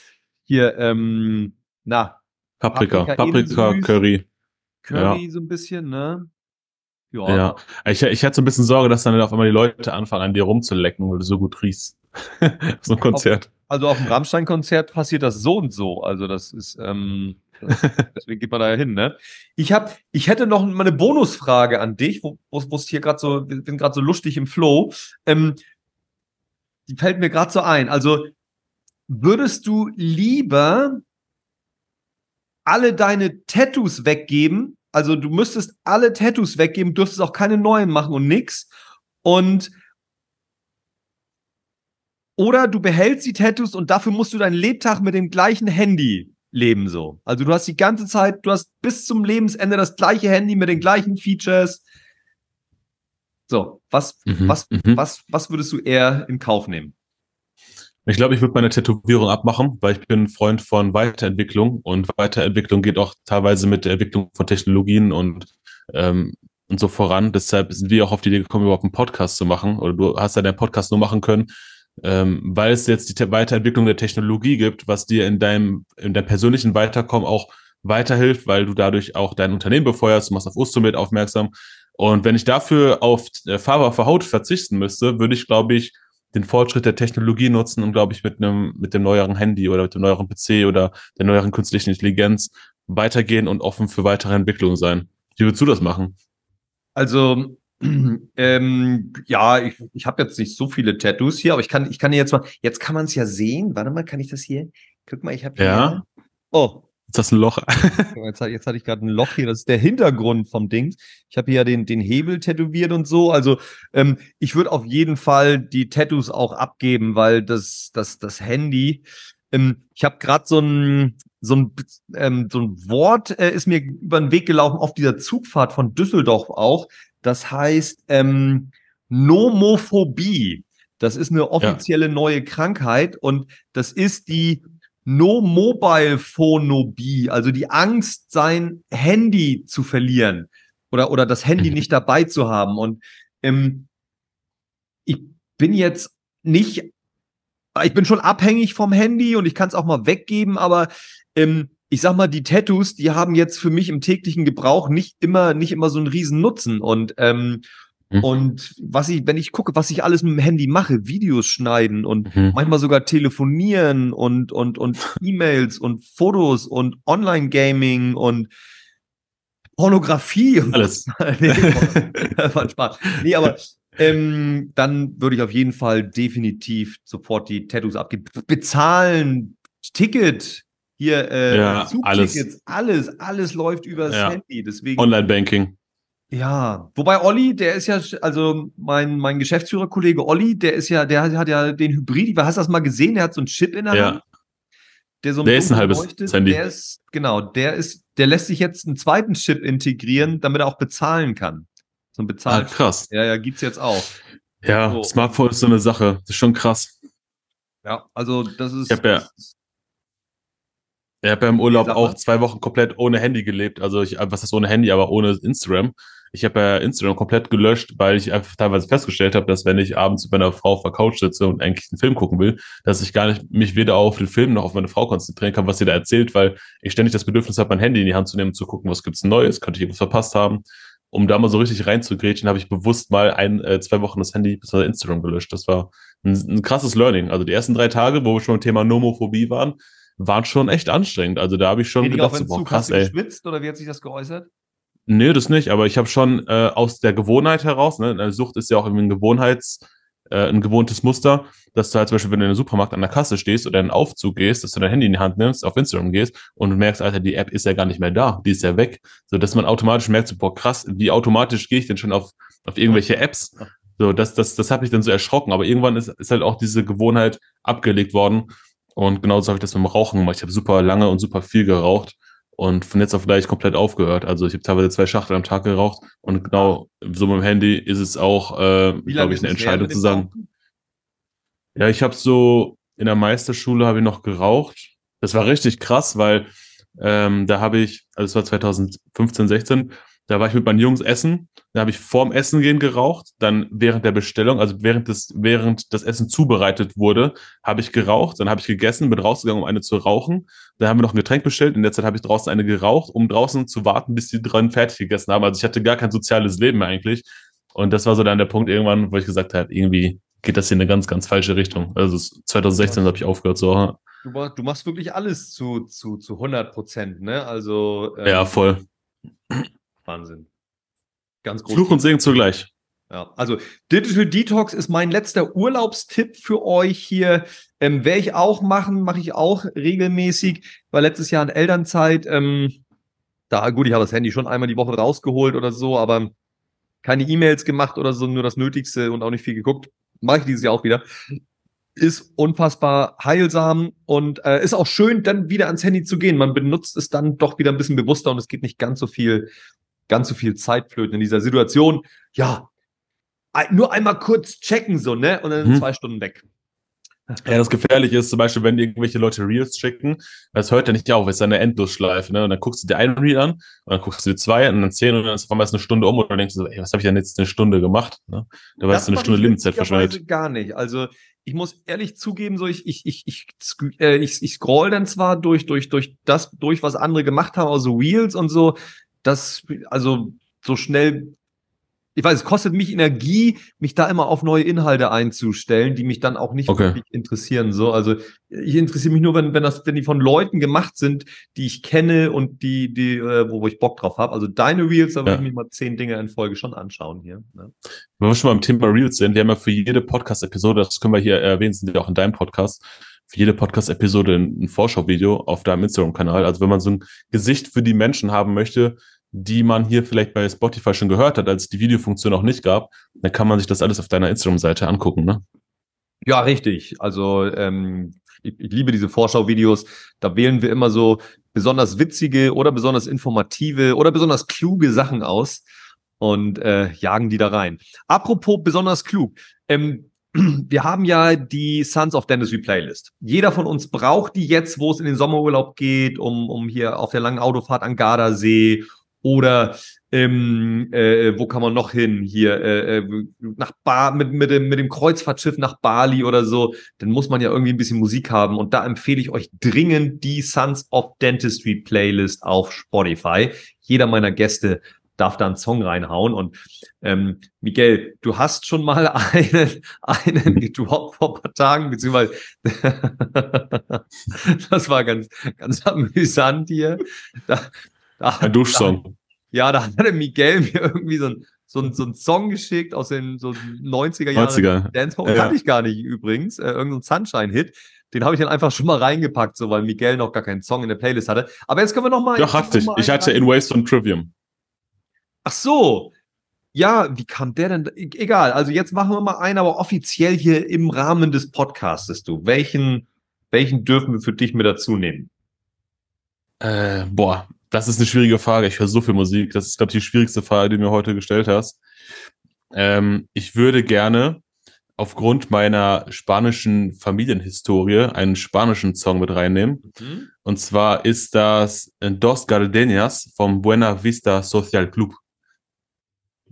hier, ähm, na, Paprika, Paprika. Curry. Curry so ein bisschen, ne? Ja. Ich, ich hatte so ein bisschen Sorge, dass dann auf einmal die Leute anfangen, an dir rumzulecken, weil du so gut riechst. so ein Konzert. Also auf dem Rammstein-Konzert passiert das so und so. Also das ist, ähm, deswegen geht man da ja hin, ne? Ich hab, ich hätte noch mal eine Bonusfrage an dich, wo es hier gerade so, wir sind gerade so lustig im Flow. Ähm, die fällt mir gerade so ein. Also würdest du lieber alle deine Tattoos weggeben? Also du müsstest alle Tattoos weggeben, dürftest auch keine neuen machen und nix. Und oder du behältst die Tattoos und dafür musst du deinen Lebtag mit dem gleichen Handy leben so. Also du hast die ganze Zeit, du hast bis zum Lebensende das gleiche Handy mit den gleichen Features. So, was, Mhm, was, mhm. was, was würdest du eher in Kauf nehmen? Ich glaube, ich würde meine Tätowierung abmachen, weil ich bin ein Freund von Weiterentwicklung und Weiterentwicklung geht auch teilweise mit der Entwicklung von Technologien und, ähm, und so voran. Deshalb sind wir auch auf die Idee gekommen, überhaupt einen Podcast zu machen. Oder du hast ja deinen Podcast nur machen können, ähm, weil es jetzt die Te- Weiterentwicklung der Technologie gibt, was dir in deinem, in deinem persönlichen Weiterkommen auch weiterhilft, weil du dadurch auch dein Unternehmen befeuerst, du machst auf Ustomit aufmerksam. Und wenn ich dafür auf äh, Farbe für Haut verzichten müsste, würde ich, glaube ich, den Fortschritt der Technologie nutzen und, glaube ich, mit einem, mit dem neueren Handy oder mit dem neueren PC oder der neueren künstlichen Intelligenz weitergehen und offen für weitere Entwicklungen sein. Wie würdest du das machen? Also, ähm, ja, ich, ich habe jetzt nicht so viele Tattoos hier, aber ich kann, ich kann hier jetzt mal, jetzt kann man es ja sehen. Warte mal, kann ich das hier? Guck mal, ich habe hier. Ja. Oh, Ist das ein Loch? Jetzt, jetzt hatte ich gerade ein Loch hier, das ist der Hintergrund vom Ding. Ich habe hier ja den, den Hebel tätowiert und so. Also ähm, ich würde auf jeden Fall die Tattoos auch abgeben, weil das, das, das Handy, ähm, ich habe gerade so ein, so ein, ähm, so ein Wort äh, ist mir über den Weg gelaufen auf dieser Zugfahrt von Düsseldorf auch. Das heißt ähm, Nomophobie. Das ist eine offizielle neue Krankheit und das ist die No-Mobile-Phonobie, also die Angst, sein Handy zu verlieren oder, oder das Handy Mhm. nicht dabei zu haben. Und ähm, ich bin jetzt nicht, ich bin schon abhängig vom Handy und ich kann es auch mal weggeben, aber ähm, ich sag mal, die Tattoos, die haben jetzt für mich im täglichen Gebrauch nicht immer, nicht immer so einen riesen Nutzen. Und ähm, Mhm. und was ich, wenn ich gucke, was ich alles mit dem Handy mache, Videos schneiden und Mhm. manchmal sogar telefonieren und, und, und E-Mails und Fotos und Online-Gaming und Pornografie. und Alles. nee, war Spaß. Nee, aber ähm, dann würde ich auf jeden Fall definitiv sofort die Tattoos abgeben. Bezahlen, Ticket, hier, äh, Ja, Zugtickets, alles. alles, läuft übers Ja. Handy. Deswegen. Online-Banking. Ja, wobei Olli, der ist ja, also mein, mein Geschäftsführerkollege Olli, der ist ja, der hat ja den Hybrid, hast du das mal gesehen? Der hat so einen Chip in der Ja. Hand. Der so Der ist ein halbes leuchtet. Handy. Der ist, genau, der ist, der lässt sich jetzt einen zweiten Chip integrieren, damit er auch bezahlen kann. So ein Ah, Bezahl. krass. ja, ja, gibt's jetzt auch. Ja, So. Smartphone ist so eine Sache. Das ist schon krass. Ja, also das ist. Ich hab ja- das ist- Ich habe ja im Urlaub auch zwei Wochen komplett ohne Handy gelebt. Also ich, was ist ohne Handy, aber ohne Instagram. Ich habe ja Instagram komplett gelöscht, weil ich einfach teilweise festgestellt habe, dass wenn ich abends mit meiner Frau auf der Couch sitze und eigentlich einen Film gucken will, dass ich gar nicht mich weder auf den Film noch auf meine Frau konzentrieren kann, was sie da erzählt, weil ich ständig das Bedürfnis habe, mein Handy in die Hand zu nehmen zu gucken, was gibt's Neues, könnte ich irgendwas verpasst haben. Um da mal so richtig reinzugrätschen, habe ich bewusst mal ein, äh, zwei Wochen das Handy bzw. Instagram gelöscht. Das war ein, ein krasses Learning. Also die ersten drei Tage, wo wir schon beim Thema Nomophobie waren, waren schon echt anstrengend. Also da habe ich schon Weniger gedacht, so, boah, krass, Hast du ey. geschwitzt oder wie hat sich das geäußert? Nee, das nicht, aber ich habe schon äh, aus der Gewohnheit heraus, ne, eine Sucht ist ja auch irgendwie ein Gewohnheits, äh, ein gewohntes Muster, dass du halt zum Beispiel, wenn du in einem Supermarkt an der Kasse stehst oder in einen Aufzug gehst, dass du dein Handy in die Hand nimmst, auf Instagram gehst und merkst, Alter, die App ist ja gar nicht mehr da, die ist ja weg. So, dass man automatisch merkt, so, boah, krass, wie automatisch gehe ich denn schon auf, auf irgendwelche Apps? So, das, das, das hat mich dann so erschrocken, aber irgendwann ist, ist halt auch diese Gewohnheit abgelegt worden und genauso habe ich das mit dem Rauchen gemacht. Ich habe super lange und super viel geraucht und von jetzt auf gleich komplett aufgehört. Also ich habe teilweise zwei Schachtel am Tag geraucht und genau so mit dem Handy ist es auch, äh, glaube ich, eine Entscheidung zu sagen. Rauchen? Ja, ich habe so in der Meisterschule habe ich noch geraucht. Das war richtig krass, weil ähm, da habe ich, also es war 2015, 16, da war ich mit meinen Jungs essen, da habe ich vorm Essen gehen geraucht, dann während der Bestellung, also während das, während das Essen zubereitet wurde, habe ich geraucht, dann habe ich gegessen, bin rausgegangen, um eine zu rauchen. Dann haben wir noch ein Getränk bestellt, in der Zeit habe ich draußen eine geraucht, um draußen zu warten, bis die dran fertig gegessen haben. Also ich hatte gar kein soziales Leben mehr eigentlich. Und das war so dann der Punkt irgendwann, wo ich gesagt habe, irgendwie geht das hier in eine ganz, ganz falsche Richtung. Also es- 2016 habe ich aufgehört so. Du, machst- du machst wirklich alles zu, zu, zu 100 Prozent, ne? Also, ähm, Ja, voll. Wahnsinn. Ganz groß. Fluch und Segen zugleich. Ja, also Digital Detox ist mein letzter Urlaubstipp für euch hier. Ähm, Werde ich auch machen, mache ich auch regelmäßig. War letztes Jahr in Elternzeit. Ähm, da, gut, ich habe das Handy schon einmal die Woche rausgeholt oder so, aber keine E-Mails gemacht oder so, nur das Nötigste und auch nicht viel geguckt. Mache ich dieses Jahr auch wieder. Ist unfassbar heilsam und äh, ist auch schön, dann wieder ans Handy zu gehen. Man benutzt es dann doch wieder ein bisschen bewusster und es geht nicht ganz so viel, ganz so viel Zeit flöten in dieser Situation. Ja, nur einmal kurz checken, so, ne? Und dann Mhm. zwei Stunden weg. Ja, das Gefährliche ist zum Beispiel, wenn irgendwelche Leute Reels schicken, das hört ja nicht auf, es ist eine Endlosschleife, ne? Und dann guckst du dir einen Reel an, und dann guckst du dir zwei und dann zehn und dann ist auf einmal eine Stunde um und dann denkst du so, ey, was habe ich denn jetzt eine Stunde gemacht? Ne? Da war Das jetzt eine Stunde Lebenszeit verschwendet. Gar nicht. Also ich muss ehrlich zugeben, so ich, ich, ich, ich, äh, ich, ich scroll dann zwar durch, durch, durch das, durch was andere gemacht haben, also Reels und so, das, also so schnell, ich weiß, es kostet mich Energie, mich da immer auf neue Inhalte einzustellen, die mich dann auch nicht Okay. wirklich interessieren. So, also ich interessiere mich nur, wenn, wenn das, wenn die von Leuten gemacht sind, die ich kenne und die, die, äh, wo, wo ich Bock drauf habe. Also deine Reels, da würde Ja. ich mir mal zehn Dinge in Folge schon anschauen hier. Ne? Wenn wir schon beim Thema Reels sind, wir haben ja für jede Podcast-Episode, das können wir hier erwähnen, sind ja auch in deinem Podcast, für jede Podcast-Episode ein, Vorschauvideo auf deinem Instagram-Kanal. Also wenn man so ein Gesicht für die Menschen haben möchte, die man hier vielleicht bei Spotify schon gehört hat, als es die Videofunktion auch nicht gab, dann kann man sich das alles auf deiner Instagram-Seite angucken, ne? Ja, richtig. Also ähm, ich, ich liebe diese Vorschau-Videos. Da wählen wir immer so besonders witzige oder besonders informative oder besonders kluge Sachen aus und äh, jagen die da rein. Apropos besonders klug. Ähm, wir haben ja die Sons of Dentistry Playlist. Jeder von uns braucht die jetzt, wo es in den Sommerurlaub geht, um, um hier auf der langen Autofahrt an Gardasee oder ähm, äh, wo kann man noch hin? Hier äh, äh, nach ba mit, mit, dem, mit dem Kreuzfahrtschiff nach Bali oder so. Dann muss man ja irgendwie ein bisschen Musik haben. Und da empfehle ich euch dringend die Sons of Dentistry Playlist auf Spotify. Jeder meiner Gäste darf da einen Song reinhauen. Und ähm, Miguel, du hast schon mal einen, einen gedroppt vor ein paar Tagen, beziehungsweise das war ganz, ganz amüsant hier. Da, da, Ein Duschsong. ja, da hat Miguel mir irgendwie so ein, so ein, so ein Song geschickt aus den so 90er Jahren. 90er. Dancehall Ja. kannte ich gar nicht übrigens. Äh, irgendein Sunshine-Hit. Den habe ich dann einfach schon mal reingepackt, so weil Miguel noch gar keinen Song in der Playlist hatte. Aber jetzt können wir noch mal. Doch, hatte ich. Ich hatte in Waste und Trivium. Ach so. Ja, wie kam der denn? E- Egal. Also jetzt machen wir mal einen, aber offiziell hier im Rahmen des Podcastes, du. Welchen, welchen dürfen wir für dich mit dazu nehmen? Äh, boah, das ist eine schwierige Frage. Ich höre so viel Musik. Das ist, glaube ich, die schwierigste Frage, die du mir heute gestellt hast. Ähm, ich würde gerne aufgrund meiner spanischen Familienhistorie einen spanischen Song mit reinnehmen. Und zwar ist das Dos Gardenias vom Buena Vista Social Club.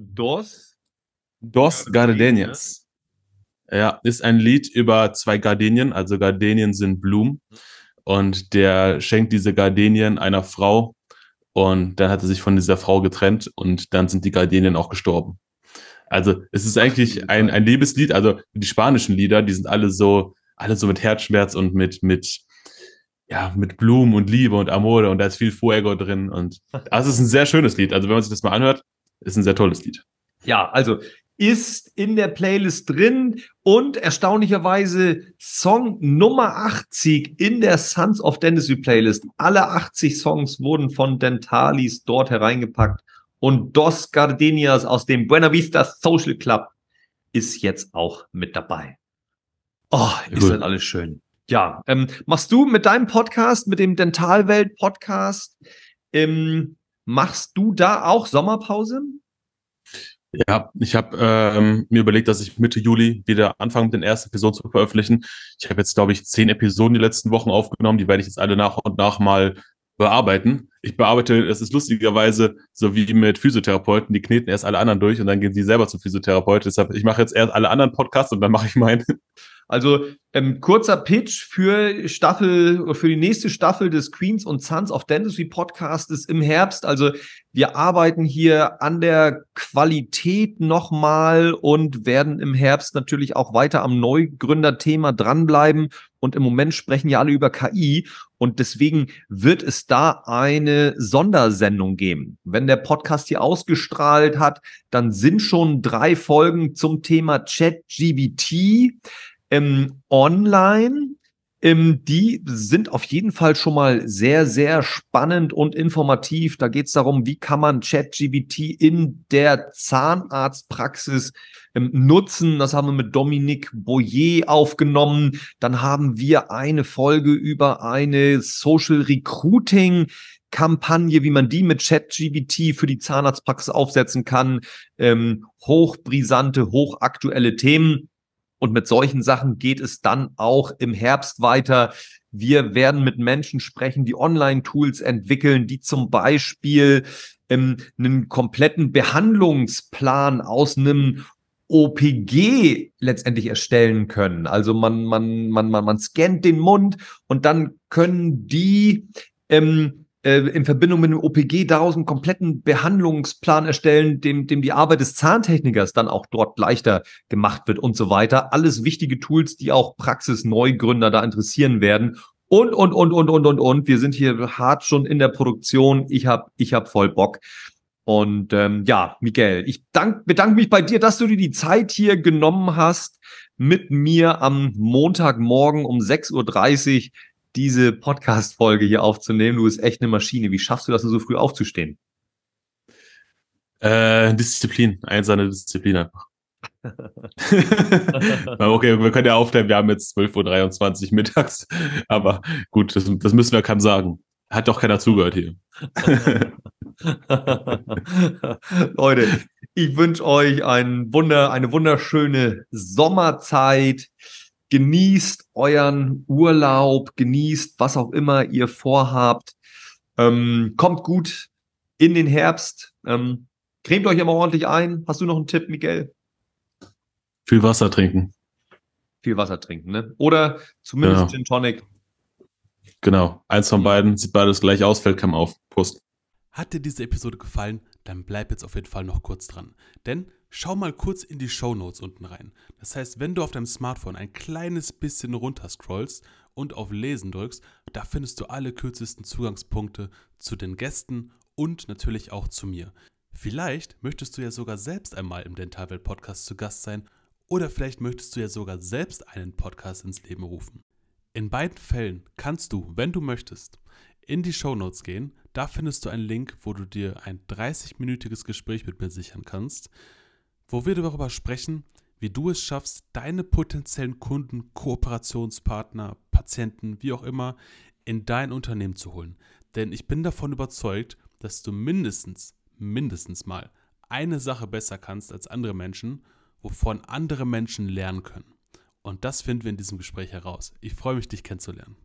Dos. Dos Gardenias. Ja, ist ein Lied über zwei Gardenien, also Gardenien sind Blumen. Und der schenkt diese Gardenien einer Frau und dann hat er sich von dieser Frau getrennt und dann sind die Gardenien auch gestorben. Also es ist eigentlich ein, ein Liebeslied, also die spanischen Lieder, die sind alle so, alle so mit Herzschmerz und mit, mit, ja, mit Blumen und Liebe und Amore und da ist viel Fuego drin und also es ist ein sehr schönes Lied. Also wenn man sich das mal anhört, ist ein sehr tolles Lied. Ja, also ist in der Playlist drin und erstaunlicherweise Song Nummer 80 in der Sons of Dentistry Playlist. Alle 80 Songs wurden von Dentalis dort hereingepackt und Dos Gardenias aus dem Buena Vista Social Club ist jetzt auch mit dabei. Oh, ist Gut. das alles schön. Ja, ähm, machst du mit deinem Podcast, mit dem Dentalwelt Podcast, ähm, machst du da auch Sommerpause? Ja, ich habe ähm, mir überlegt, dass ich Mitte Juli wieder anfange, mit den ersten Episoden zu veröffentlichen. Ich habe jetzt, glaube ich, zehn Episoden die letzten Wochen aufgenommen. Die werde ich jetzt alle nach und nach mal bearbeiten. Ich bearbeite, es ist lustigerweise so wie mit Physiotherapeuten, die kneten erst alle anderen durch und dann gehen sie selber zum Physiotherapeut. Deshalb, ich mache jetzt erst alle anderen Podcasts und dann mache ich meinen. Also ähm, kurzer Pitch für Staffel, für die nächste Staffel des Queens und Sons of Dentistry Podcastes im Herbst. Also wir arbeiten hier an der Qualität nochmal und werden im Herbst natürlich auch weiter am Neugründerthema dranbleiben. Und im Moment sprechen ja alle über KI und deswegen wird es da eine Sondersendung geben. Wenn der Podcast hier ausgestrahlt hat, dann sind schon drei Folgen zum Thema ChatGBT ähm, online. Ähm, die sind auf jeden Fall schon mal sehr, sehr spannend und informativ. Da geht es darum, wie kann man ChatGBT in der Zahnarztpraxis ähm, nutzen. Das haben wir mit Dominique Boyer aufgenommen. Dann haben wir eine Folge über eine Social Recruiting Kampagne, wie man die mit ChatGBT für die Zahnarztpraxis aufsetzen kann. Ähm, hochbrisante, hochaktuelle Themen. Und mit solchen Sachen geht es dann auch im Herbst weiter. Wir werden mit Menschen sprechen, die Online-Tools entwickeln, die zum Beispiel ähm, einen kompletten Behandlungsplan aus einem OPG letztendlich erstellen können. Also man, man, man, man, man scannt den Mund und dann können die ähm, äh, in Verbindung mit dem OPG daraus einen kompletten Behandlungsplan erstellen, dem, dem die Arbeit des Zahntechnikers dann auch dort leichter gemacht wird und so weiter. Alles wichtige Tools, die auch Praxisneugründer da interessieren werden. Und, und, und, und, und, und, und. Wir sind hier hart schon in der Produktion. Ich hab, ich hab voll Bock. Und ähm, ja, Miguel, ich dank, bedanke mich bei dir, dass du dir die Zeit hier genommen hast, mit mir am Montagmorgen um 6.30 Uhr diese Podcast-Folge hier aufzunehmen. Du bist echt eine Maschine. Wie schaffst du das, so früh aufzustehen? Äh, Disziplin, einsame Disziplin einfach. okay, wir können ja aufklären, wir haben jetzt 12.23 Uhr mittags, aber gut, das, das müssen wir keinem sagen. Hat doch keiner zugehört hier. Leute, ich wünsche euch ein Wunder, eine wunderschöne Sommerzeit genießt euren Urlaub, genießt was auch immer ihr vorhabt. Ähm, kommt gut in den Herbst. Ähm, cremt euch immer ordentlich ein. Hast du noch einen Tipp, Miguel? Viel Wasser trinken. Viel Wasser trinken, ne? Oder zumindest genau. Gin Tonic. Genau, eins von beiden sieht beides gleich aus, fällt keinem auf. Prost. Hat dir diese Episode gefallen, dann bleib jetzt auf jeden Fall noch kurz dran. Denn schau mal kurz in die Show Notes unten rein. Das heißt, wenn du auf deinem Smartphone ein kleines bisschen runter scrollst und auf Lesen drückst, da findest du alle kürzesten Zugangspunkte zu den Gästen und natürlich auch zu mir. Vielleicht möchtest du ja sogar selbst einmal im Dentalwelt Podcast zu Gast sein oder vielleicht möchtest du ja sogar selbst einen Podcast ins Leben rufen. In beiden Fällen kannst du, wenn du möchtest, in die Show Notes gehen. Da findest du einen Link, wo du dir ein 30-minütiges Gespräch mit mir sichern kannst wo wir darüber sprechen, wie du es schaffst, deine potenziellen Kunden, Kooperationspartner, Patienten, wie auch immer, in dein Unternehmen zu holen. Denn ich bin davon überzeugt, dass du mindestens, mindestens mal eine Sache besser kannst als andere Menschen, wovon andere Menschen lernen können. Und das finden wir in diesem Gespräch heraus. Ich freue mich, dich kennenzulernen.